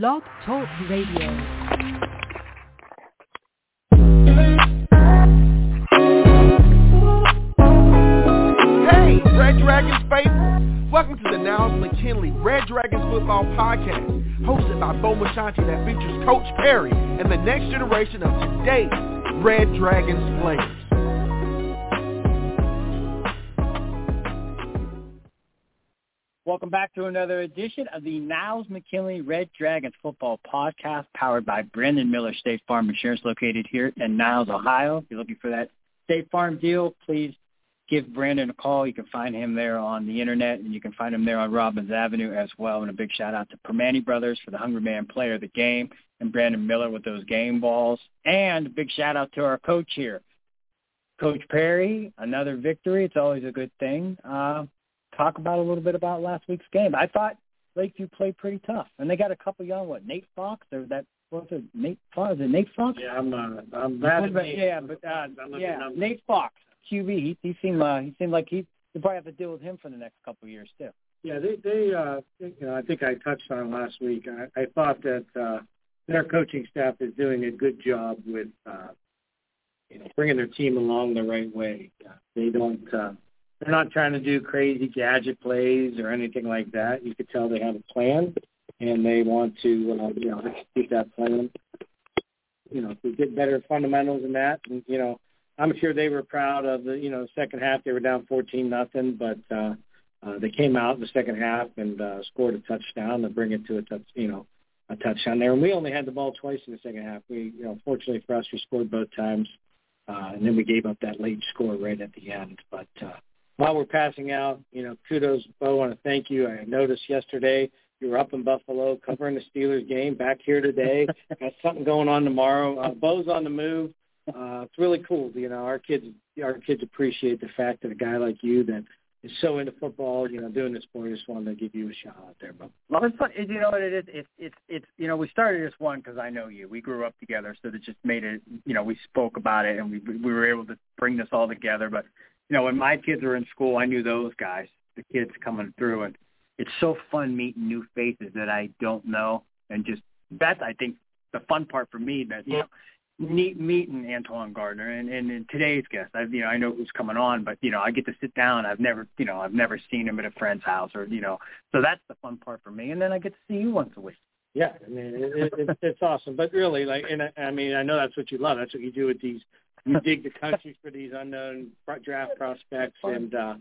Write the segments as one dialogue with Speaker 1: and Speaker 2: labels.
Speaker 1: Blog Talk Radio.
Speaker 2: Hey, Red Dragons faithful. Welcome to the Niles McKinley Red Dragons Football Podcast, hosted by Bo Machanti that features Coach Parry and the next generation of today's Red Dragons players.
Speaker 3: Welcome back to another edition of the Niles McKinley Red Dragons Football Podcast, powered by Brandon Miller State Farm Insurance, located here in Niles, Ohio. If you're looking for that State Farm deal, please give Brandon a call. You can find him there on the internet, and you can find him there on Robbins Avenue as well. And a big shout out to Permani Brothers for the Hungry Man Player of the Game, and Brandon Miller with those game balls. And a big shout out to our coach here, Coach Parry. Another victory. It's always a good thing. Uh, talk about a little bit about last week's game. I thought Lakeview played pretty tough, and they got a couple young. What Nate Fox or that what's it Nate Fox? Is it Nate Fox?
Speaker 4: Yeah, I'm not. I'm bad.
Speaker 3: Yeah, but uh, yeah, Nate Fox, QB. He, he seemed uh, he seemed like he they probably have to deal with him for the next couple of years too.
Speaker 4: Yeah, they they uh you know I think I touched on last week. I, I thought that uh their coaching staff is doing a good job with uh you know bringing their team along the right way. Uh, they don't uh they're not trying to do crazy gadget plays or anything like that. You could tell they have a plan and they want to uh, you know execute that plan. You know, to get better fundamentals in that and you know I'm sure they were proud of the you know second half they were down fourteen nothing, but uh, uh, they came out in the second half and uh, scored a touchdown to bring it to a touch you know a touchdown there. And we only had the ball twice in the second half. We you know fortunately for us we scored both times, uh, and then we gave up that late score right at the end. But uh, while we're passing out, you know kudos, Bo. I want to thank you. I noticed yesterday you were up in Buffalo covering the Steelers game. Back here today, got something going on tomorrow. Uh, Bo's on the move uh, it's really cool. You know, our kids, our kids appreciate the fact that a guy like you that is so into football, you know, doing this. I just wanted to give you a shout out there, Bob.
Speaker 3: Well, it's fun. You know what it is? It's it's it's you know we started this one because I know you. We grew up together, so that just made it. You know, we spoke about it and we we were able to bring this all together. But you know, when my kids were in school, I knew those guys, the kids coming through, and it's so fun meeting new faces that I don't know, and just that's I think the fun part for me that you know meeting Antoine Gardner and, and, and today's guest. I you know I know who's coming on, but you know I get to sit down. I've never you know I've never seen him at a friend's house or you know so that's the fun part for me. And then I get to see you once a week.
Speaker 4: Yeah, I mean, it, it, it's it's awesome. But really, like, and I, I mean, I know that's what you love. That's what you do with these. You dig the country for these unknown draft prospects, and uh,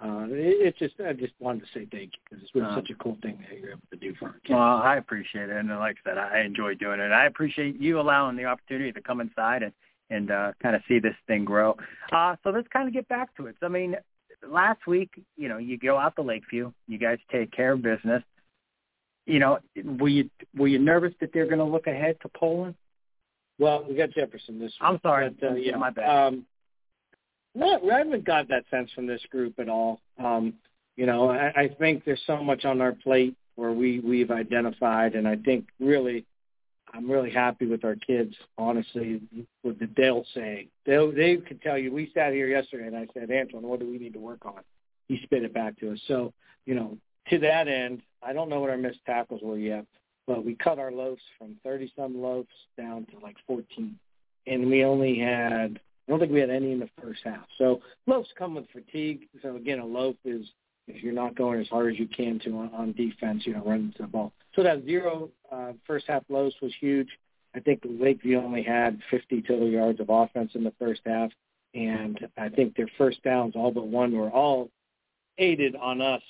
Speaker 4: uh, it's just I just wanted to say thank you because it's been
Speaker 3: Uh,
Speaker 4: such a cool thing that you're able to do for our kids.
Speaker 3: Well, I appreciate it, and like I said, I enjoy doing it. I appreciate you allowing the opportunity to come inside and and uh, kind of see this thing grow. Uh, so let's kind of get back to it. So, I mean, last week, you know, you go out to Lakeview, you guys take care of business. You know, were you were you nervous that they're going to look ahead to Poland?
Speaker 4: Well, we got Jefferson this week.
Speaker 3: I'm sorry.
Speaker 4: But, uh, yeah,
Speaker 3: My bad.
Speaker 4: Um, no, I haven't got that sense from this group at all. Um, you know, I, I think there's so much on our plate where we we've identified, and I think really, I'm really happy with our kids. Honestly, with the they'll say they they could tell you. We sat here yesterday, and I said, Antoine, what do we need to work on? He spit it back to us. So, you know, to that end, I don't know what our missed tackles were yet, but we cut our loafs from 30 some loafs down to like 14, and we only had I don't think we had any in the first half. So loafs come with fatigue. So again, a loaf is if you're not going as hard as you can to on, on defense, you know, running to the ball. So that zero uh, first half loafs was huge. I think Lakeview only had 50 total yards of offense in the first half, and I think their first downs, all but one, were all aided on us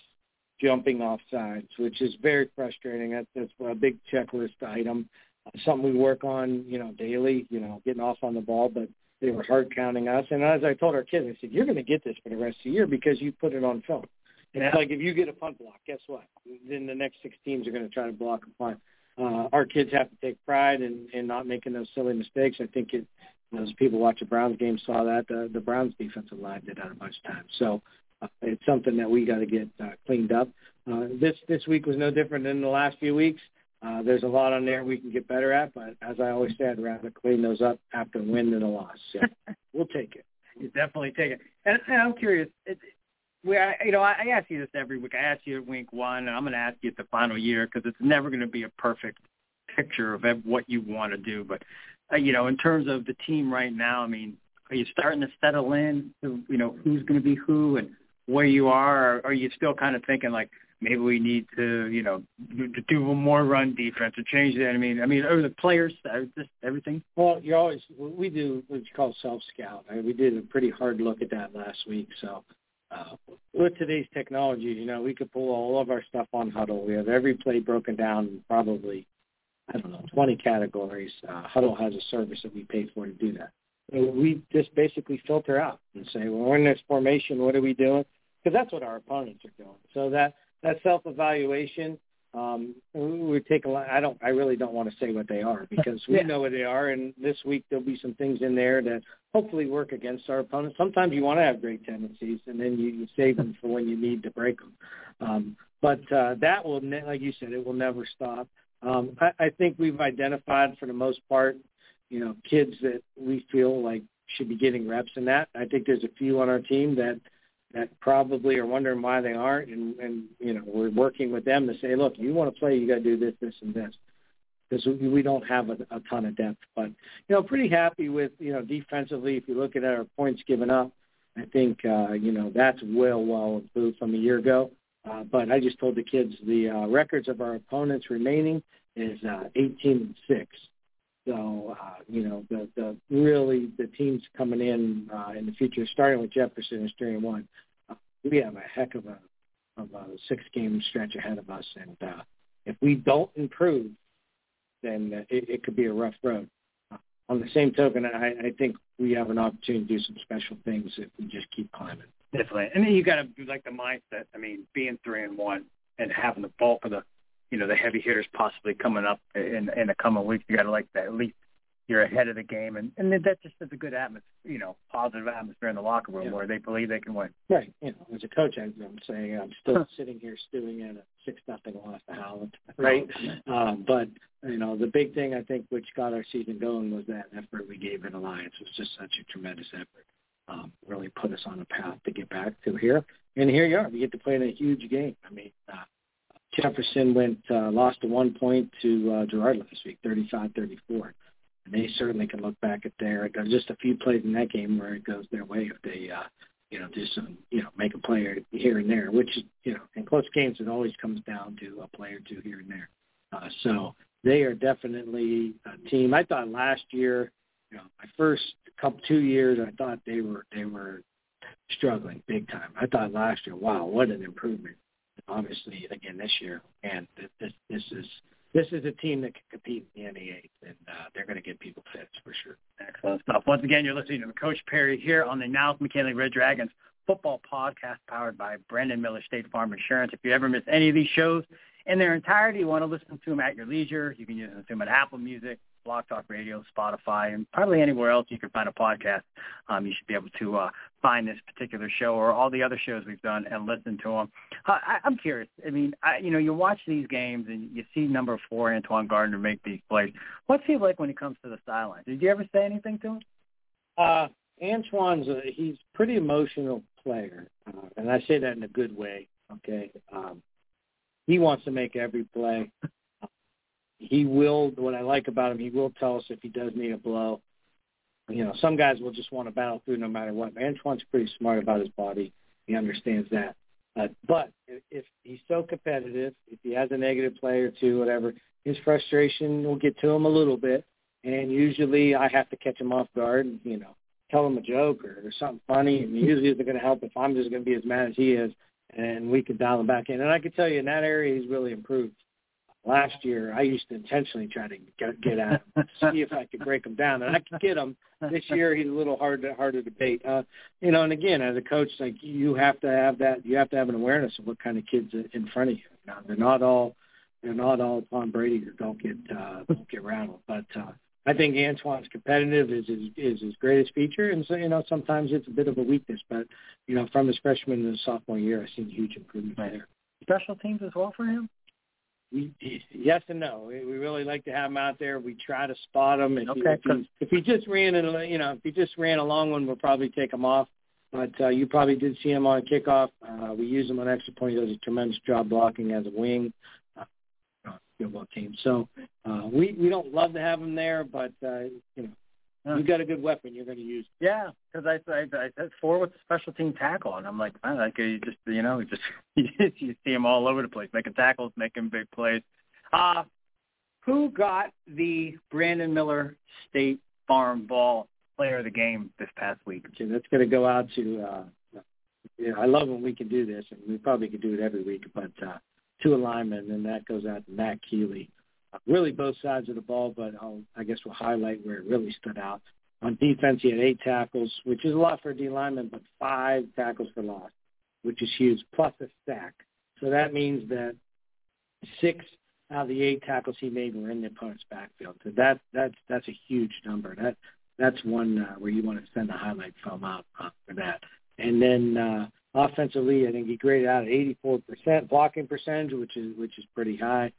Speaker 4: jumping off sides, which is very frustrating. That's, that's a big checklist item, uh, something we work on, you know, daily. You know, getting off on the ball, but they were hard counting us. And as I told our kids, I said, "You're going to get this for the rest of the year because you put it on film." And it's like if you get a punt block, guess what? Then the next six teams are going to try to block a punt. Uh, our kids have to take pride in, in not making those silly mistakes. I think it, those people watch the Browns game saw that the, the Browns defensive line did that a bunch of times. So it's something that we got to get uh, cleaned up. Uh, this this week was no different than the last few weeks. Uh, there's a lot on there we can get better at, but as I always say, I'd rather clean those up after a win than a loss. So we'll take it.
Speaker 3: You definitely take it. And, and I'm curious. It, we, I, you know, I, I ask you this every week. I ask you at week one, and I'm going to ask you at the final year because it's never going to be a perfect picture of what you want to do. But uh, you know, in terms of the team right now, I mean, are you starting to settle in? To, you know, who's going to be who and where you are? Or are you still kind of thinking like maybe we need to, you know, do more run defense or change that? I mean, I mean, are the players, just everything?
Speaker 4: Well, you're always we do what you call self scout. I mean, we did a pretty hard look at that last week. So uh, with today's technology, you know, we could pull all of our stuff on Hudl. We have every play broken down probably, I don't know, 20 categories. Uh, Hudl has a service that we pay for to do that. So we just basically filter out and say, well, we're in this formation. What are we doing? Because that's what our opponents are doing. So that that self-evaluation, um, we take a lot. I don't. I really don't want to say what they are because we yeah. know what they are. And this week there'll be some things in there that hopefully work against our opponents. Sometimes you want to have great tendencies, and then you, you save them for when you need to break them. Um, but uh, that will, ne- like you said, it will never stop. Um, I, I think we've identified for the most part, you know, kids that we feel like should be getting reps in that. I think there's a few on our team that that probably are wondering why they aren't, and and you know we're working with them to say, look, you want to play, you got to do this, this, and this, because we don't have a, a ton of depth. But you know, pretty happy with you know defensively. If you look at our points given up, I think uh, you know that's well well improved from a year ago. Uh, but I just told the kids the uh, records of our opponents remaining is uh, 18 and six. So uh, you know the the really the teams coming in uh, in the future, starting with Jefferson is three and one. Uh, we have a heck of a of a six game stretch ahead of us, and uh, if we don't improve, then it, it could be a rough road. On the same token, I, I think we have an opportunity to do some special things if we just keep climbing.
Speaker 3: Definitely, and then you got to like the mindset. I mean, being three and one and having the bulk of the you know the heavy hitters possibly coming up in in the coming weeks. You got to like that at least you're ahead of the game, and and that just is a good atmosphere, you know, positive atmosphere in the locker room yeah. where they believe they can win.
Speaker 4: Right. You know, as a coach, I'm saying I'm still sitting here stewing in a six nothing loss to Howland. Right. um, but you know, the big thing I think which got our season going was that effort we gave in Alliance. It was just such a tremendous effort. Um, really put us on a path to get back to here. And here you are. We get to play in a huge game. I mean, uh, Jefferson went uh, lost to one point to uh, Girard last week, 35-34. And they certainly can look back at their there's just a few plays in that game where it goes their way if they uh, you know do some you know make a play here and there, which you know in close games it always comes down to a play or two here and there. Uh, so they are definitely a team. I thought last year, you know, my first couple two years, I thought they were they were struggling big time. I thought last year, wow, what an improvement obviously again this year. And this this is this is a team that can compete in the NE8, and uh, they're going to get people fit for sure.
Speaker 3: Excellent stuff. Once again, you're listening to Coach Parry here on the Niles McKinley Red Dragons football podcast powered by Brandon Miller State Farm Insurance. If you ever miss any of these shows in their entirety, you want to listen to them at your leisure. You can listen to them at Apple Music, Blog Talk Radio, Spotify, and probably anywhere else you can find a podcast. Um, you should be able to uh, find this particular show or all the other shows we've done and listen to them. I, I'm curious. I mean, I, you know, you watch these games and you see number four Antoine Gardner make these plays. What's he like when he comes to the sideline? Did you ever say anything to him?
Speaker 4: Uh, Antoine's a, he's pretty emotional player, uh, and I say that in a good way. Okay, um, he wants to make every play he will. What I like about him, he will tell us if he does need a blow. You know, some guys will just want to battle through no matter what. Antoine's pretty smart about his body. He understands that. Uh, but if, he's so competitive, if he has a negative play or two, whatever, his frustration will get to him a little bit. And usually I have to catch him off guard and, you know, tell him a joke or, or something funny. And usually it's going to help if I'm just going to be as mad as he is and we can dial him back in. And I can tell you in that area he's really improved last year I used to intentionally try to get, get at him, see if I could break him down, and I could get him. This year he's a little hard to, harder to bait. Uh, you know, and again, as a coach, like you have to have that. You have to have an awareness of what kind of kids are in front of you. Now, they're not all they're not all Tom Brady or don't get uh, don't get rattled, but. uh I think Antoine's competitive is his is his greatest feature, and so you know sometimes it's a bit of a weakness. But you know, from his freshman to sophomore year, I've seen huge improvement there.
Speaker 3: Special teams as well for him
Speaker 4: yes and no. We really like to have him out there. We try to spot him. If, okay. he, if, he, if he just ran in, you know, if he just ran a long one, we'll probably take him off. But uh, you probably did see him on kickoff. Uh, we use him on extra point. He does a tremendous job blocking as a wing. Uh, field ball team. So uh, we we don't love to have him there, but uh, you know Huh. You got a good weapon. You're going to use.
Speaker 3: Yeah, because I, I I said four with the special team tackle, and I'm like, man, like you just you know just you see him all over the place, making tackles, making big plays. Uh who got the Brandon Miller State Farm Ball Player of the Game this past week?
Speaker 4: Okay, that's going to go out to. uh yeah, I love when we can do this, and we probably could do it every week. But uh, two alignment, and that goes out to Matt Keeley really both sides of the ball, but I'll, I guess we'll highlight where it really stood out. On defense, he had eight tackles, which is a lot for a D lineman, but five tackles for loss, which is huge, plus a sack. So that means that six out of the eight tackles he made were in the opponent's backfield. So that that's that's a huge number. That that's one uh, where you want to send a highlight film out uh, for that. And then uh, offensively, I think he graded out at 84% blocking percentage, which is which is pretty high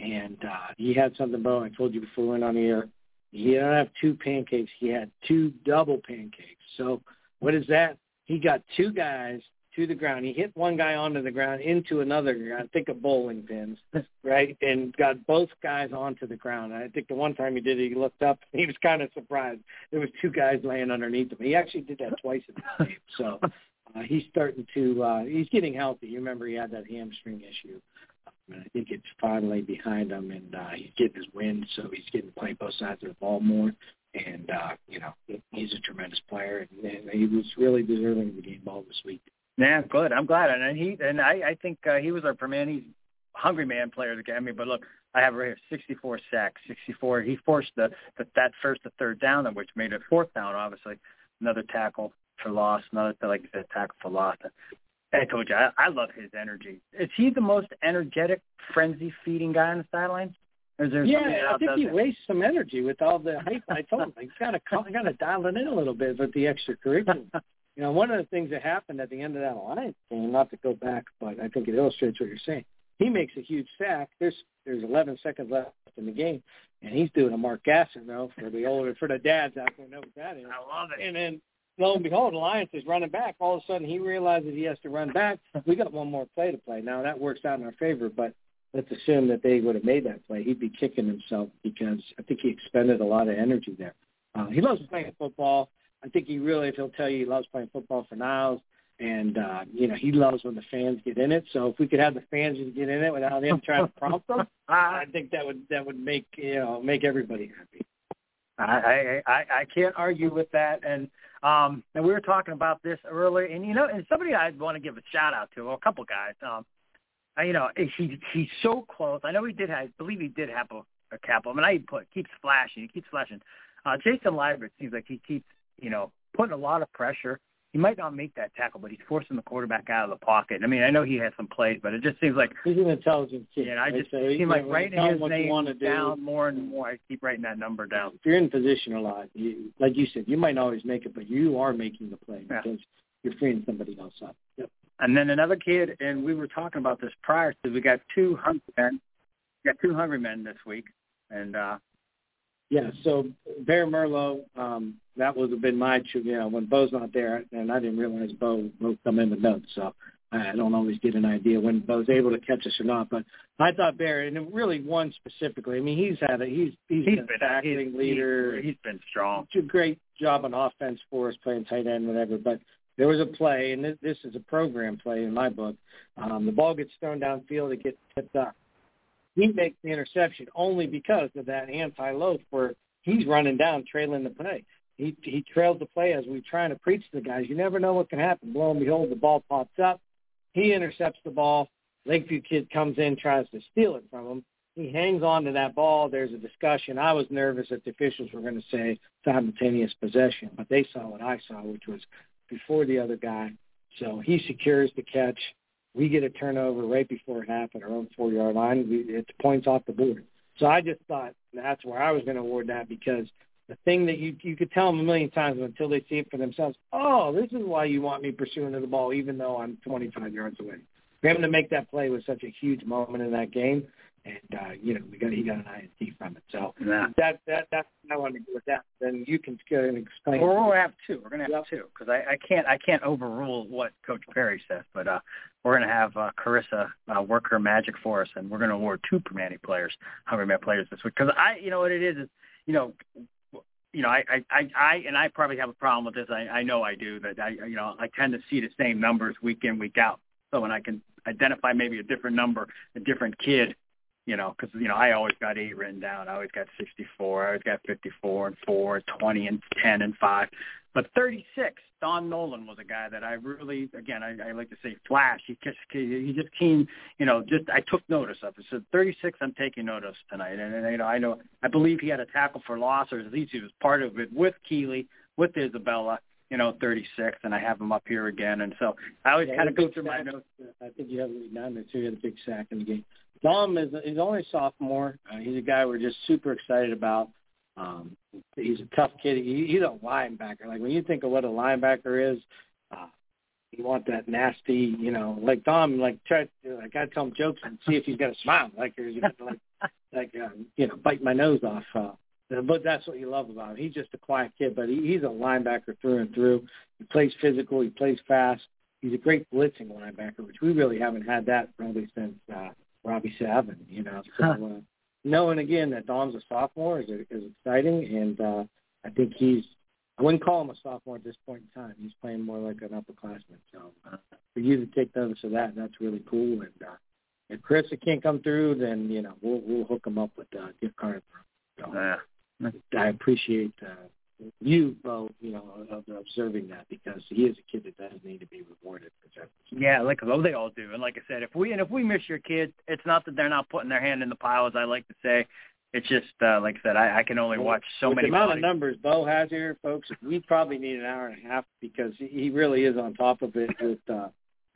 Speaker 4: and uh, he had something, Bo. I told you before we went on the air. He didn't have two pancakes. He had two double pancakes. So what is that? He got two guys to the ground. He hit one guy onto the ground into another guy. I think of bowling pins, right? And got both guys onto the ground. I think the one time he did it, he looked up. And he was kind of surprised. There was two guys laying underneath him. He actually did that twice in the game. So uh, he's starting to. uh He's getting healthy. You remember he had that hamstring issue. And I think it's finally behind him, and uh, he's getting his wind, so he's getting to play both sides of the ball more. And uh, you know, he's a tremendous player, and, and he was really deserving of the game ball this week.
Speaker 3: Yeah, good. I'm glad, and he and I, I think uh, he was our man. He's hungry man player the game. I mean, but look, I have right here 64 sacks, 64. He forced the, the that first to third down, which made it fourth down. Obviously, another tackle for loss, another like you tackle for loss. I told you, I, I love his energy. Is he the most energetic, frenzy-feeding guy on the sideline? Or is there
Speaker 4: yeah, I think he wastes some energy with all the hype. I told him he's got to got to dial it in a little bit with the extracurricular. you know, one of the things that happened at the end of that Alliance game, not to go back, but I think it illustrates what you're saying. He makes a huge sack. There's there's 11 seconds left in the game, and he's doing a Mark Gastineau for the older for the dads out there know what that is.
Speaker 3: I love it.
Speaker 4: And then lo and behold, Alliance is running back. All of a sudden, he realizes he has to run back. We got one more play to play. Now that works out in our favor, but let's assume that they would have made that play. He'd be kicking himself because I think he expended a lot of energy there. Uh, he loves playing football. I think he really, if he'll tell you, he loves playing football for Niles. And uh, you know he loves when the fans get in it. So if we could have the fans just get in it without him trying to prompt them, I think that would that would make you know make everybody happy.
Speaker 3: I I I can't argue with that. And um, and we were talking about this earlier, and you know, and somebody I want to give a shout out to, well, a couple guys. Um, I, you know, he he's so close. I know he did. Have, I believe he did have a, a cap. I mean, I put keeps flashing. He keeps flashing. Uh, Jason Liebert seems like he keeps, you know, putting a lot of pressure he might not make that tackle, but he's forcing the quarterback out of the pocket. I mean, I know he has some plays, but it just seems like
Speaker 4: he's an intelligent kid.
Speaker 3: Yeah, I just so seem like writing his name down more and more. I keep writing that number down.
Speaker 4: If you're in position a lot, you, like you said, you might not always make it, but you are making the play yeah. because you're freeing somebody else up. Yep.
Speaker 3: And then another kid, and we were talking about this prior to. We got two hungry men. We got two hungry men this week, and uh
Speaker 4: yeah, so Bear Merlo, um, that would have been my, you know, when Bo's not there, and I didn't realize Bo wrote them in the notes, so I don't always get an idea when Bo's able to catch us or not. But I thought Bear, and really one specifically. I mean, he's had a he's he's,
Speaker 3: he's
Speaker 4: been,
Speaker 3: been
Speaker 4: a tackling
Speaker 3: he's,
Speaker 4: leader.
Speaker 3: He's been strong.
Speaker 4: Did a great job on offense for us, playing tight end, whatever. But there was a play, and this, this is a program play in my book. Um, the ball gets thrown downfield, it gets tipped up he makes the interception only because of that anti-loaf where he's running down, trailing the play. He he trails the play as we're trying to preach to the guys. You never know what can happen. Lo and behold, the ball pops up. He intercepts the ball. Lakeview kid comes in, tries to steal it from him. He hangs on to that ball. There's a discussion. I was nervous that the officials were going to say simultaneous possession, but they saw what I saw, which was before the other guy. So he secures the catch. We get a turnover right before half at our own four-yard line. We, it's points off the board. So I just thought that's where I was going to award that because the thing that you you could tell them a million times until they see it for themselves. Oh, this is why you want me pursuing the ball even though I'm 25 yards away. For him to make that play was such a huge moment in that game, and uh, you know we got he got an INT from it. So
Speaker 3: yeah.
Speaker 4: that that that's I want to do with that. Then you can go and explain.
Speaker 3: We're going to have two. We're going to have
Speaker 4: Yep.
Speaker 3: two because I, I can't I can't overrule what Coach Parry says, but uh, we're going to have uh, Carissa uh, work her magic for us, and we're going to award two Permanente players, Hungry Man players this week. Because I, you know what it is, is you know, you know, I, I, I, and I probably have a problem with this. I, I know I do that. I, you know, I tend to see the same numbers week in, week out. So when I can identify maybe a different number, a different kid, you know, because you know I always got eight written down. I always got 64. I always got 54 and four, 20 and 10 and five. But 36, Dom Nolan was a guy that I really, again, I, I like to say flash. He just, he just came, you know, just I took notice of it. So 36, I'm taking notice tonight, and, and you know, I know, I believe he had a tackle for loss, or at least he was part of it with Keeley, with Isabella, you know, 36, and I have him up here again, and so I always
Speaker 4: Yeah,
Speaker 3: kind of go through my
Speaker 4: sack.
Speaker 3: notes.
Speaker 4: I think you have it down there too. He had a big sack in the game. Dom is he's only a sophomore. Uh, he's a guy we're just super excited about. Um, he's a tough kid. He, he's a linebacker. Like when you think of what a linebacker is, uh, you want that nasty, you know, like Dom. Like try, I gotta tell him jokes and see if he's got a smile. Like got to, like, like uh, you know, bite my nose off. Uh, but that's what you love about him. He's just a quiet kid, but he, he's a linebacker through and through. He plays physical. He plays fast. He's a great blitzing linebacker, which we really haven't had that probably since uh, Robbie Savin. You know, so uh, knowing again that Dom's a sophomore is, is exciting, and uh, I think he's. I wouldn't call him a sophomore at this point in time. He's playing more like an upperclassman. So uh, for you to take notice of that, that's really cool. And uh, if Chris can't come through, then you know we'll we'll hook him up with a gift card. So,
Speaker 3: Yeah.
Speaker 4: I appreciate uh, you, Bo, you know, of observing that because he is a kid that does need to be rewarded.
Speaker 3: Yeah, like oh, they all do. And like I said, if we and if we miss your kid, it's not that they're not putting their hand in the pile, as I like to say. It's just uh, like I said, I, I can only watch so
Speaker 4: With
Speaker 3: many.
Speaker 4: the amount of numbers Bo has here, folks, we probably need an hour and a half because he- he really is on top of it with uh,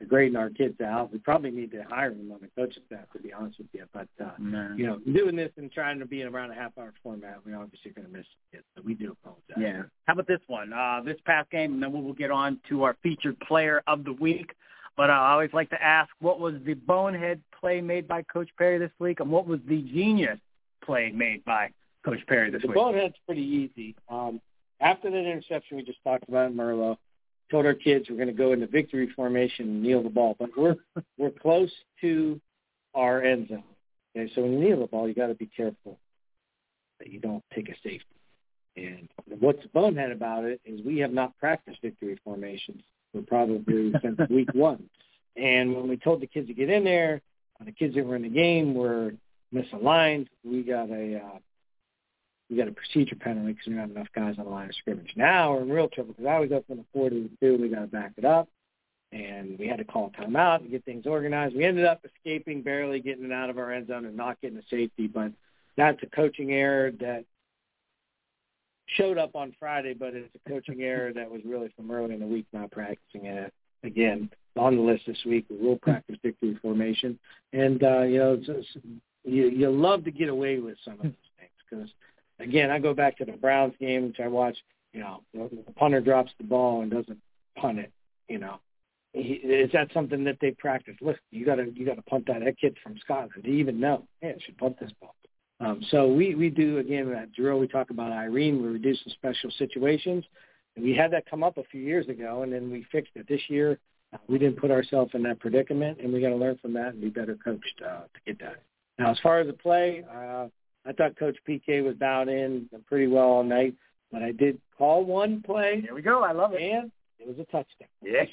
Speaker 4: grading our kids out. We probably need to hire him on the coaching staff, to be honest with you. But uh,
Speaker 3: No.
Speaker 4: you know, doing this and trying to be in around a half hour format, we obviously going to miss it. So we do apologize.
Speaker 3: Yeah. How about this one? Uh, this past game, and then we'll get on to our featured player of the week. But uh, I always like to ask, what was the bonehead play made by Coach Parry this week, and what was the genius play made by Coach Parry this
Speaker 4: The
Speaker 3: week?
Speaker 4: bonehead's pretty easy. Um, after that interception we just talked about in Merlo, told our kids we're going to go into victory formation and kneel the ball, but we're we're close to our end zone. Okay, so when you kneel the ball, you got to be careful that you don't take a safety. And what's bonehead about it is we have not practiced victory formations for probably since week one. And when we told the kids to get in there, the kids that were in the game were misaligned. We got a uh, we got a procedure penalty because we don't enough guys on the line of scrimmage. Now we're in real trouble because I was up from the four to the two. We got to back it up, and we had to call a timeout and get things organized. We ended up escaping, barely getting it out of our end zone and not getting a safety. But that's a coaching error that showed up on Friday, but it's a coaching error that was really from early in the week, not practicing it. Again, on the list this week, we will practice victory formation, and uh, you know, it's, it's, you you love to get away with some of those things because again, I go back to the Browns game, which I watched. You know, the punter drops the ball and doesn't punt it. You know, is that something that they practice? Listen, you got to you got to punt that. That kid from Scotland, do even know? Hey, I should punt this ball. Um, so we we do again that drill. We talk about Irene. We reduce the special situations. And we had that come up a few years ago, and then we fixed it. This year, uh, we didn't put ourselves in that predicament, and we got to learn from that and be better coached uh, to get that. Now, as far as the play, uh, I thought Coach PK was dialed in pretty well all night, but I did call one play,
Speaker 3: Here we go. I love it.
Speaker 4: and it was a touchdown.
Speaker 3: Yeah.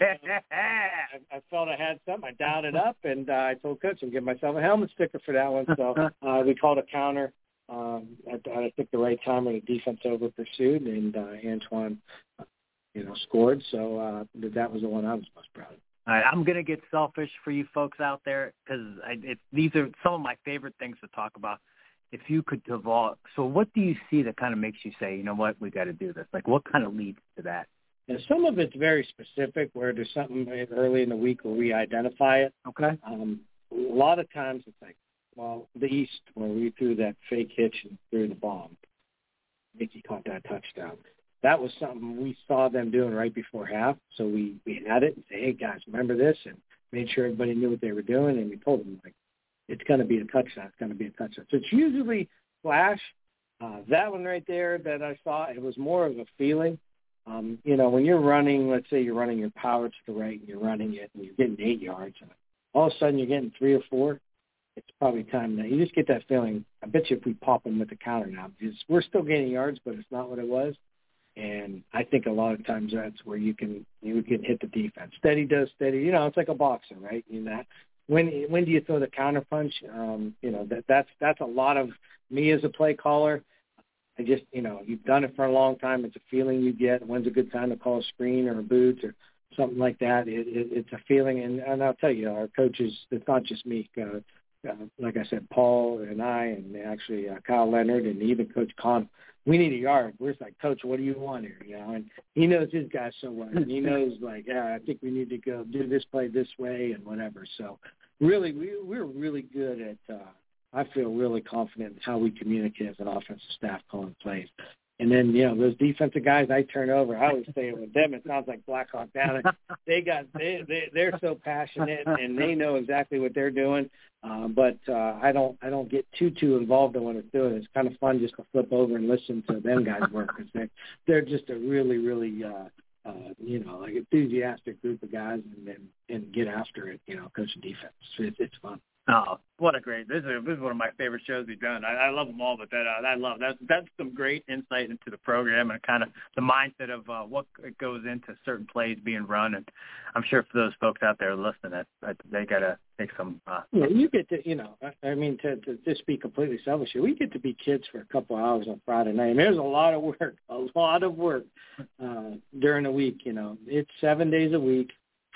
Speaker 4: I, I felt I had something. I dialed it up, and uh, I told Coach I'm giving myself a helmet sticker for that one. So uh, we called a counter um, at, I think the right time when the defense over pursued, and uh, Antoine, uh, you know, scored. So uh, that was the one I was most proud of.
Speaker 3: All right, I'm gonna get selfish for you folks out there because these are some of my favorite things to talk about. If you could devolve, so what do you see that kind of makes you say, you know what, we got to do this? Like, what kind of leads to that?
Speaker 4: And some of it's very specific, where there's something early in the week where we identify it.
Speaker 3: Okay.
Speaker 4: Um, a lot of times it's like, well, the East, where we threw that fake hitch and threw the bomb. Mickey caught that touchdown. That was something we saw them doing right before half, so we we had it and say, hey guys, remember this, and made sure everybody knew what they were doing, and we told them like, it's going to be a touchdown, it's going to be a touchdown. So it's usually flash, uh, that one right there that I saw, it was more of a feeling. Um, you know, when you're running, let's say you're running your power to the right and you're running it and you're getting eight yards, and all of a sudden you're getting three or four, it's probably time that you just get that feeling. I bet you if we pop them with the counter now, because we're still gaining yards, but it's not what it was. And I think a lot of times that's where you can you can hit the defense. Steady does steady. You know, it's like a boxer, right? You know, when when do you throw the counter punch? Um, you know, that that's that's a lot of me as a play caller. I just you know, you've done it for a long time. It's a feeling you get. When's a good time to call a screen or a boot or something like that? It, it, it's a feeling, and, and I'll tell you, our coaches. It's not just me. Uh, uh, like I said, Paul and I, and actually uh, Kyle Leonard, and even Coach Con we need a yard. We're just like, Coach, what do you want here? You know, and he knows his guys so well. And he knows like, yeah, I think we need to go do this play this way and whatever. So really we we're really good at uh I feel really confident in how we communicate as an offensive staff calling plays. And then, you know, those defensive guys I turn over, I always say with them, it sounds like Blackhawk down. They got they, they they're so passionate and they know exactly what they're doing. Uh, but uh, I don't I don't get too too involved in what it's doing. It's kind of fun just to flip over and listen to them guys work because they they're just a really really uh, uh, you know like enthusiastic group of guys and and, and get after it. You know, coaching defense. It's, it's fun.
Speaker 3: Oh, what a great! This is this is one of my favorite shows we've done. I, I love them all, but that uh, I love that's that's some great insight into the program and kind of the mindset of uh, what goes into certain plays being run. And I'm sure for those folks out there listening, that, that they got to take some. Uh,
Speaker 4: yeah, you get to you know, I, I mean, to, to just be completely selfish we get to be kids for a couple of hours on Friday night. And there's a lot of work, a lot of work uh, during the week. You know, it's seven days a week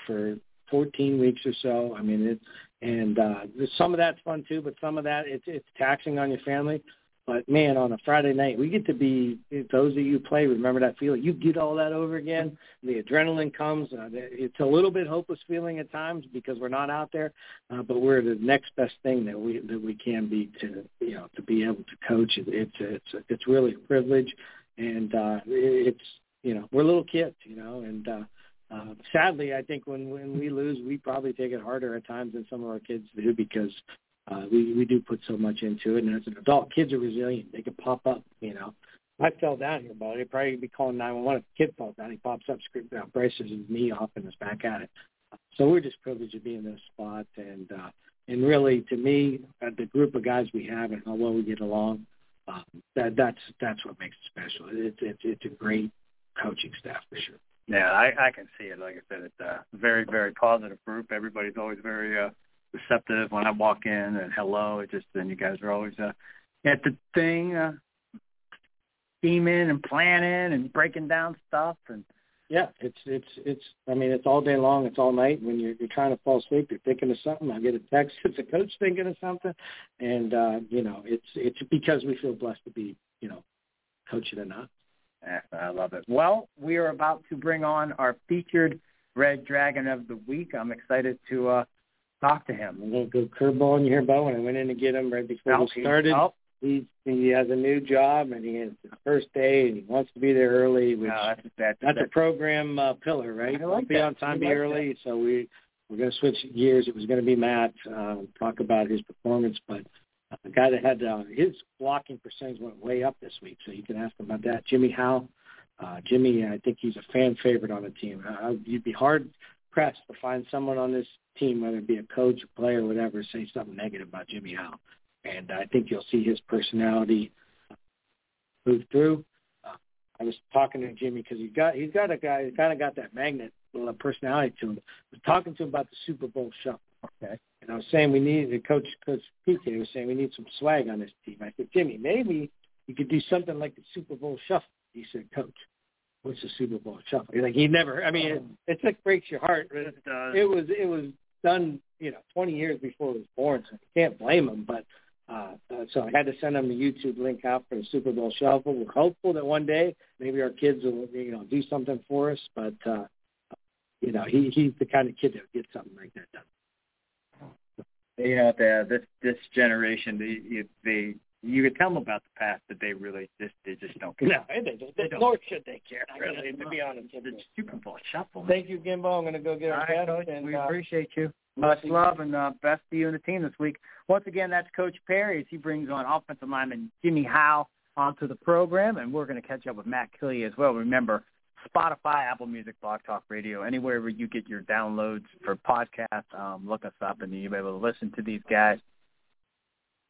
Speaker 4: for 14 weeks or so. I mean, it and uh, some of that's fun too, but some of that it's it's taxing on your family. But man, on a Friday night, we get to be those of you play. Remember that feeling? You get all that over again. The adrenaline comes. Uh, it's a little bit hopeless feeling at times because we're not out there, uh, but we're the next best thing that we that we can be to you know to be able to coach. It, it's it's it's really a privilege, and uh, it's you know we're little kids, you know, and uh, uh, sadly, I think when when we lose, we probably take it harder at times than some of our kids do because uh, we we do put so much into it. And as an adult, kids are resilient; they can pop up. You know, I fell down here, but I'd probably be calling 911 if a kid falls down. He pops up, screaming out, braces his knee off, and is back at it. So we're just privileged to be in this spot, and uh, and really, to me, uh, the group of guys we have and how well we get along, um, that that's that's what makes it special. It's it's it's a great coaching staff for sure.
Speaker 3: Yeah, I, I can see it. Like I said, it's a very, very positive group. Everybody's always very uh, receptive when I walk in and hello. It just then you guys are always uh, at the thing, uh, scheming and planning and breaking down stuff and.
Speaker 4: Yeah, it's it's it's. I mean, it's all day long. It's all night. When you're you're trying to fall asleep, you're thinking of something. I get a text. It's a coach thinking of something, and uh, you know, it's it's because we feel blessed to be you know coaching not.
Speaker 3: I love it. Well, we are about to bring on our featured Red Dragon of the week. I'm excited to uh, talk to him.
Speaker 4: I'm going to go curveball in your bow, and I went in to get him right before we started.
Speaker 3: Oh.
Speaker 4: He's, he has a new job, and he has his first day, and he wants to be there early. Which
Speaker 3: no, that's, that's,
Speaker 4: that's, a program uh, pillar, right?
Speaker 3: I like
Speaker 4: be
Speaker 3: that.
Speaker 4: on time, be
Speaker 3: like
Speaker 4: early.
Speaker 3: That.
Speaker 4: So we we're going to switch gears. It was going to be Matt uh, talk about his performance, but a guy that had uh, his blocking percentage went way up this week, so you can ask him about that. Jimmy Howe uh, Jimmy, I think he's a fan favorite on the team. Uh, you'd be hard pressed to find someone on this team, whether it be a coach, a player, or whatever, say something negative about Jimmy Howe. And I think you'll see his personality move through. Uh, I was talking to Jimmy because he's got he's got a guy he's kind of got that magnet little personality to him. I was talking to him about the Super Bowl shuffle. Okay. And I was saying we need coach coach PK was saying we need some swag on this team. I said, Jimmy, maybe you could do something like the Super Bowl shuffle. He said, Coach, what's the Super Bowl shuffle? Like he never. I mean, it, it like breaks your heart. But it, it was it was done, you know, 20 years before he was born. So you can't blame him. But uh, uh, so I had to send him the YouTube link out for the Super Bowl shuffle. We're hopeful that one day maybe our kids will, you know, do something for us. But uh, you know, he he's the kind of kid that would get something like that done.
Speaker 3: You know, the, this this generation, they they you could tell them about the past, but they really just they just don't care.
Speaker 4: No, they, they, they don't. Nor should they care.
Speaker 3: Really, to be honest,
Speaker 4: the
Speaker 3: Super Bowl shuffle.
Speaker 4: Thank you, Gimbo. I'm going to go get our
Speaker 3: right,
Speaker 4: Coach, and
Speaker 3: we
Speaker 4: uh,
Speaker 3: appreciate you. Much love and uh, best to you and the team this week. Once again, that's Coach Parry as he brings on offensive lineman Jimmy Howe. onto the program, and we're going to catch up with Matt Keeley as well. Remember, Spotify, Apple Music, Blog Talk Radio, anywhere where you get your downloads for podcasts, um, look us up, and you'll be able to listen to these guys.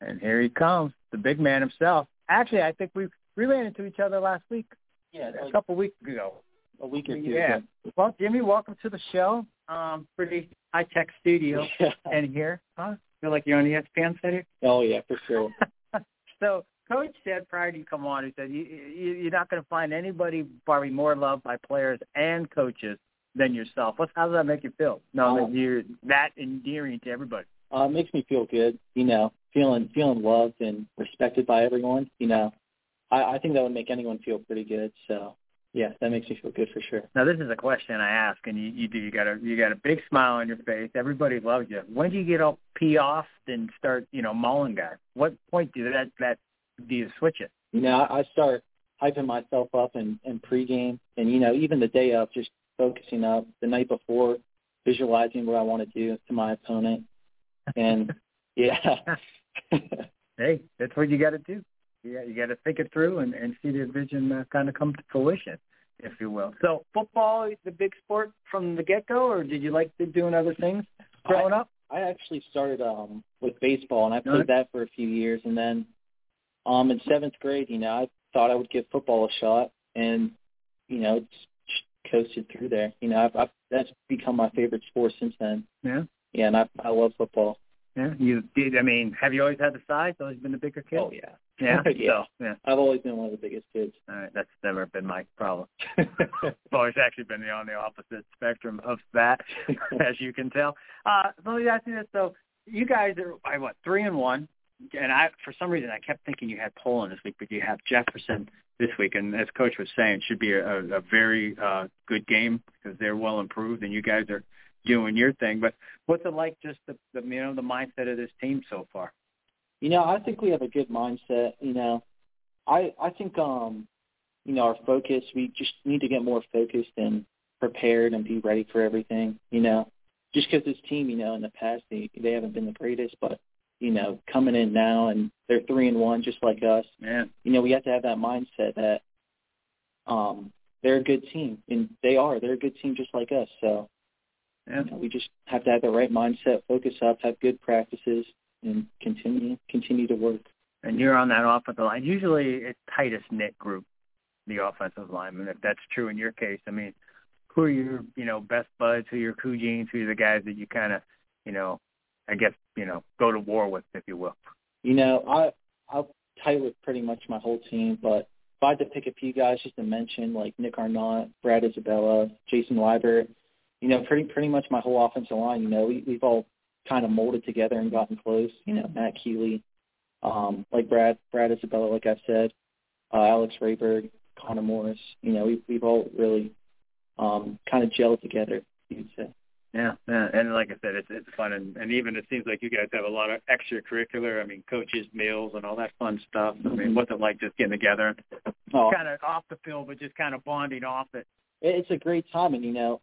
Speaker 3: And here he comes, the big man himself. Actually, I think we we ran into each other last week.
Speaker 5: Yeah,
Speaker 3: a
Speaker 5: like
Speaker 3: couple weeks ago.
Speaker 5: a week or two
Speaker 3: Yeah.
Speaker 5: ago.
Speaker 3: Well, Jimmy, welcome to the show. Um, pretty high tech studio
Speaker 5: Yeah.
Speaker 3: in here. Huh? Feel like you're on the ESPN set here.
Speaker 5: Oh yeah, for sure.
Speaker 3: so coach said prior to you come on, he said you, you you're not going to find anybody probably more loved by players and coaches than yourself. What's how does that make you feel? No,
Speaker 5: Oh.
Speaker 3: that you're that endearing to everybody.
Speaker 5: Uh, it makes me feel good, you know, feeling feeling loved and respected by everyone. You know, I, I think that would make anyone feel pretty good. So yeah, that makes me feel good for sure.
Speaker 3: Now this is a question I ask, and you, you do. You got a you got a big smile on your face. Everybody loves you. When do you get all pee off and start, you know, mauling guys? What point do that that do you switch it?
Speaker 5: You know, I, I start hyping myself up in, in pregame, and you know, even the day of, just focusing up the night before, visualizing what I want to do to my opponent, and yeah.
Speaker 3: Hey, that's what you got to do. Yeah, you got to think it through and, and see the vision uh, kind of come to fruition, if you will. So, football, is the big sport from the get go, or did you like to doing other things growing up?
Speaker 5: I actually started um with baseball and I played that for a few years and then um in seventh grade, you know, I thought I would give football a shot and you know, it's coasted through there. You know, I've, I've that's become my favorite sport since then.
Speaker 3: Yeah,
Speaker 5: Yeah, and I I love football.
Speaker 3: yeah. You did. I mean, have you always had the size? Always been the bigger kid?
Speaker 5: Oh yeah.
Speaker 3: yeah.
Speaker 5: Yeah.
Speaker 3: So, yeah.
Speaker 5: I've always been one of the biggest kids.
Speaker 3: All right, that's never been my problem. I've always actually been on the opposite spectrum of that, as you can tell. Uh, let me ask you this: so, you guys are I what three and one, and I for some reason I kept thinking you had Poland this week, but you have Jefferson this week, and as Coach was saying, should be a, a very uh, good game because they're well improved, and you guys are doing your thing. But what's it like, just the, the you know the mindset of this team so far?
Speaker 5: You know, I think we have a good mindset. You know, I I think um, you know, our focus. We just need to get more focused and prepared and be ready for everything. You know, just because this team, you know, in the past they they haven't been the greatest, but you know, coming in now and they're three and one just like us.
Speaker 3: Man,
Speaker 5: You know, we have to have that mindset that um they're a good team and they are. They're a good team just like us. So
Speaker 3: yeah.
Speaker 5: you know, we just have to have the right mindset, focus up, have good practices, and continue continue to work.
Speaker 3: and you're on that offensive line. Usually, it's tightest knit group, the offensive lineman. If that's true in your case, I mean, who are your you know best buds? Who are your Cougines? Who are the guys that you kind of you know, I guess you know, go to war with, if you will.
Speaker 5: You know, I I'll tight with pretty much my whole team, but if I had to pick a few guys just to mention, like Nick Arnott, Brad Isabella, Jason Weiber, you know, pretty pretty much my whole offensive line. You know, we we've all kind of molded together and gotten close. You know, Matt Keeley, um, like Brad Brad Isabella, like I said, uh, Alex Rayberg, Connor Morris. You know, we we've all really um, kind of gelled together. You'd say.
Speaker 3: Yeah, yeah, and like I said, it's it's fun, and, and even it seems like you guys have a lot of extracurricular. I mean, coaches, meals, and all that fun stuff. I mean, what's it like just getting together,
Speaker 5: Oh,
Speaker 3: kind of off the field, but just kind of bonding off it?
Speaker 5: it's a great time and you know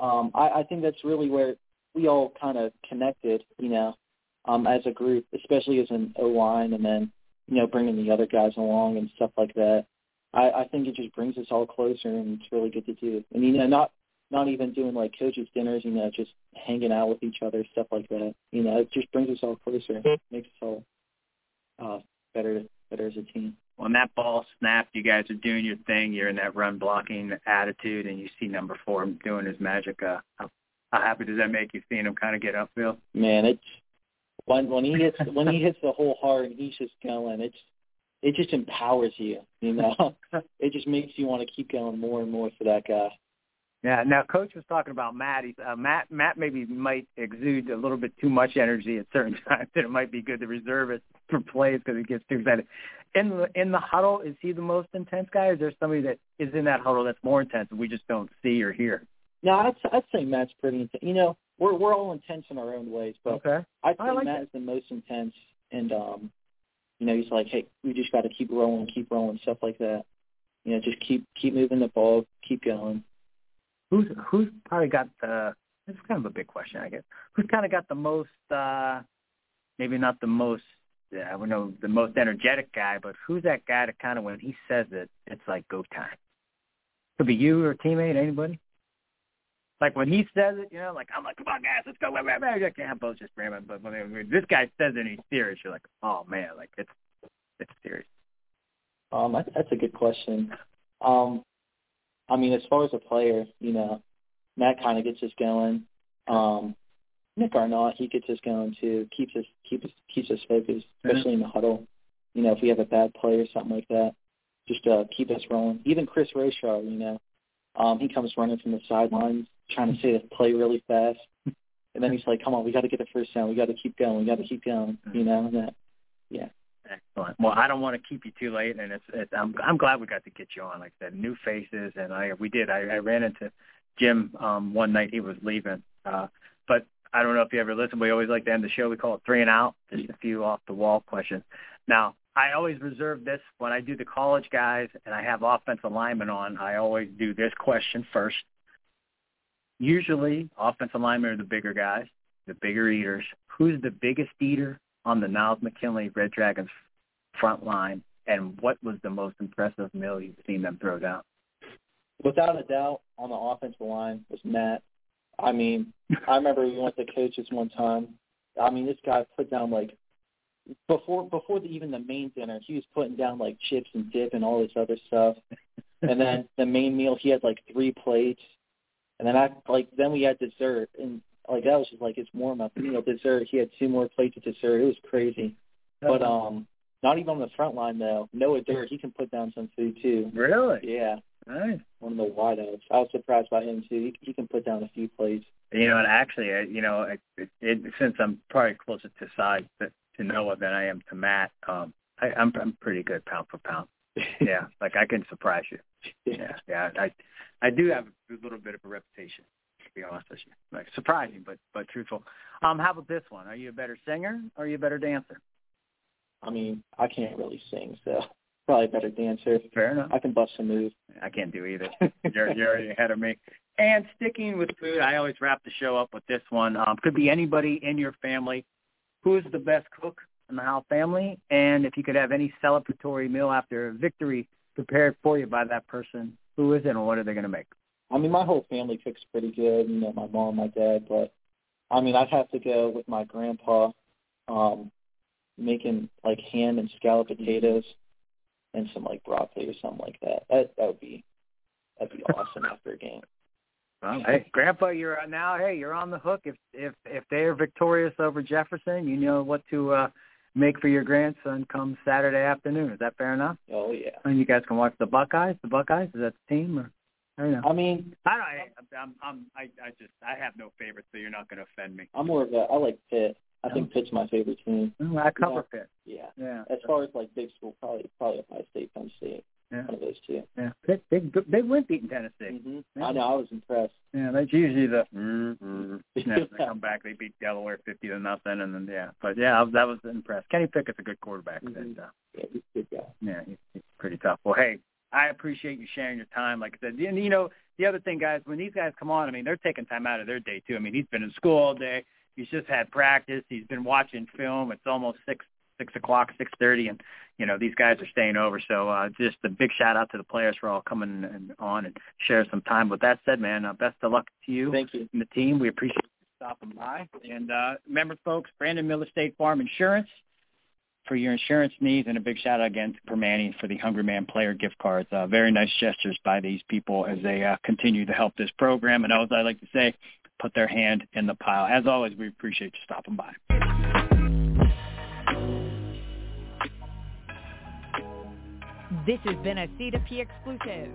Speaker 5: um i i think that's really where we all kind of connected you know um as a group especially as an o line and then you know bringing the other guys along and stuff like that i i think it just brings us all closer and it's really good to do and you know not not even doing like coaches dinners you know just hanging out with each other stuff like that you know it just brings us all closer makes us all uh better better as a team
Speaker 3: when that ball snapped, you guys are doing your thing. You're in that run blocking attitude, and you see number four doing his magic. Uh, how, how happy does that make you seeing him kind of get upfield?
Speaker 5: man, it's when when he hits when he hits the whole heart and he's just going, it's it just empowers you, you know. it just makes you want to keep going more and more for that guy.
Speaker 3: Yeah. Now, Coach was talking about Matt. He's, uh, Matt Matt maybe might exude a little bit too much energy at certain times, and it might be good to reserve it for plays because he gets too excited. In the in the huddle, is he the most intense guy, or is there somebody that is in that huddle that's more intense and we just don't see or hear?
Speaker 5: No, I'd I'd say Matt's pretty intense. You know, we're we're all intense in our own ways, but
Speaker 3: Okay.
Speaker 5: I'd
Speaker 3: I
Speaker 5: say
Speaker 3: like
Speaker 5: Matt is the most intense, and um, you know, he's like, hey, we just got to keep rolling, keep rolling, stuff like that. You know, just keep keep moving the ball, keep going.
Speaker 3: Who's who's probably got the? Is kind of a big question, I guess. Who's kind of got the most? uh Maybe not the most yeah, we know the most energetic guy, but who's that guy that kind of when he says it, it's like go time. Could be you or a teammate, anybody. Like when he says it, you know, like I'm like, come on, guys, let's go. Blah. Like, yeah, both just random. But when this guy says it and he's serious, you're like, oh man, like it's it's serious.
Speaker 5: Um, that's a good question. Um, I mean, as far as a player, you know, Matt kind of gets us going. Um, Nick Arnott, he gets us going too. Keeps us keeps us keeps us focused, especially mm-hmm. in the huddle. You know, if we have a bad play or something like that, just uh, keep us rolling. Even Chris Rochard, you know, um, he comes running from the sidelines trying to say the play really fast, and then he's like, "Come on, we got to get the first down. We got to keep going. We got to keep going." You know, and that, yeah.
Speaker 3: Excellent. Well, I don't want to keep you too late, and it's, it's I'm I'm glad we got to get you on. Like I said, new faces, and I we did. I, I ran into Jim um one night. He was leaving, uh, but I don't know if you ever listen. We always like to end the show. We call it three and out. Just a few off the wall questions. Now, I always reserve this when I do the college guys and I have offensive linemen on. I always do this question first. Usually, offensive linemen are the bigger guys, the bigger eaters. Who's the biggest eater on the Niles McKinley Red Dragons front line, and what was the most impressive meal you've seen them throw down?
Speaker 5: Without a doubt, on the offensive line was Matt. I mean, I remember we went to coaches one time. I mean, this guy put down like before before the, even the main dinner, he was putting down like chips and dip and all this other stuff. and then the main meal, he had like three plates. And then I like then we had dessert, and like that was just like his warm up meal. Dessert, he had two more plates of dessert. It was crazy. But um, not even on the front line though. Noah Dirt, he can put down some food too.
Speaker 3: Really?
Speaker 5: Yeah.
Speaker 3: Nice.
Speaker 5: One of the wideouts. I was surprised by him too. He, he can put down a few plays.
Speaker 3: You know, and actually, you know, it, it, it, since I'm probably closer to size to, to Noah than I am to Matt, um, I, I'm I'm pretty good pound for pound. yeah, like I can surprise you. Yeah, yeah. I I do have a little bit of a reputation. Be honest with you, like surprising, but but truthful. Um, how about this one? Are you a better singer or are you a better dancer?
Speaker 5: I mean, I can't really sing, so probably a better dancer.
Speaker 3: Fair enough.
Speaker 5: I can bust a move.
Speaker 3: I can't do either. you're, you're already ahead of me. And sticking with food, I always wrap the show up with this one. Um, could be anybody in your family. Who is the best cook in the Howe family? And if you could have any celebratory meal after a victory prepared for you by that person, who is it and what are they going to make?
Speaker 5: I mean, my whole family cooks pretty good. You know, my mom, my dad, but I mean, I'd have to go with my grandpa um, making like ham and scalloped potatoes and some like broccoli or something like that. That that would be that'd be awesome after a game.
Speaker 3: Well, hey, Grandpa, you're now. Hey, you're on the hook. If if if they are victorious over Jefferson, you know what to uh make for your grandson come Saturday afternoon. Is that fair enough?
Speaker 5: Oh yeah.
Speaker 3: And you guys can watch the Buckeyes. The Buckeyes is that the team or? I know.
Speaker 5: I mean,
Speaker 3: I don't. I, I'm. I'm. I. I just. I have no favorites, so you're not going to offend me.
Speaker 5: I'm more of a. I like Pitt. I think Pitt's my favorite team.
Speaker 3: I cover
Speaker 5: yeah.
Speaker 3: Pitt.
Speaker 5: Yeah.
Speaker 3: Yeah.
Speaker 5: As far as like big school, probably probably Ohio State, Penn State.
Speaker 3: Yeah.
Speaker 5: One of those two.
Speaker 3: Yeah. Pitt, big big win beating Tennessee.
Speaker 5: Mm-hmm.
Speaker 3: Yeah.
Speaker 5: I know. I was impressed.
Speaker 3: Yeah, that's usually the. Mm-hmm. yeah, they come back, they beat Delaware fifty to nothing, and then yeah. But yeah, I was, that was impressed. Kenny Pickett's a good quarterback.
Speaker 5: Mm-hmm.
Speaker 3: And, uh,
Speaker 5: yeah, he's a good guy.
Speaker 3: Yeah, he's, he's pretty tough. Well, hey, I appreciate you sharing your time. Like I said, and you know, the other thing, guys, when these guys come on, I mean, they're taking time out of their day too. I mean, he's been in school all day. He's just had practice. He's been watching film. It's almost six six o'clock, six thirty, and you know these guys are staying over. So uh, just a big shout out to the players for all coming and on and share some time. With that said, man, uh, best of luck to you.
Speaker 5: Thank you
Speaker 3: and the team. We appreciate you stopping by. And uh, remember, folks, Brandon Miller State Farm Insurance for your insurance needs, and a big shout out again to Primanti for the Hungry Man player gift cards. Uh, very nice gestures by these people as they uh, continue to help this program. And as I like to say, put their hand in the pile. As always, we appreciate you stopping by.
Speaker 1: This has been a C2P exclusive.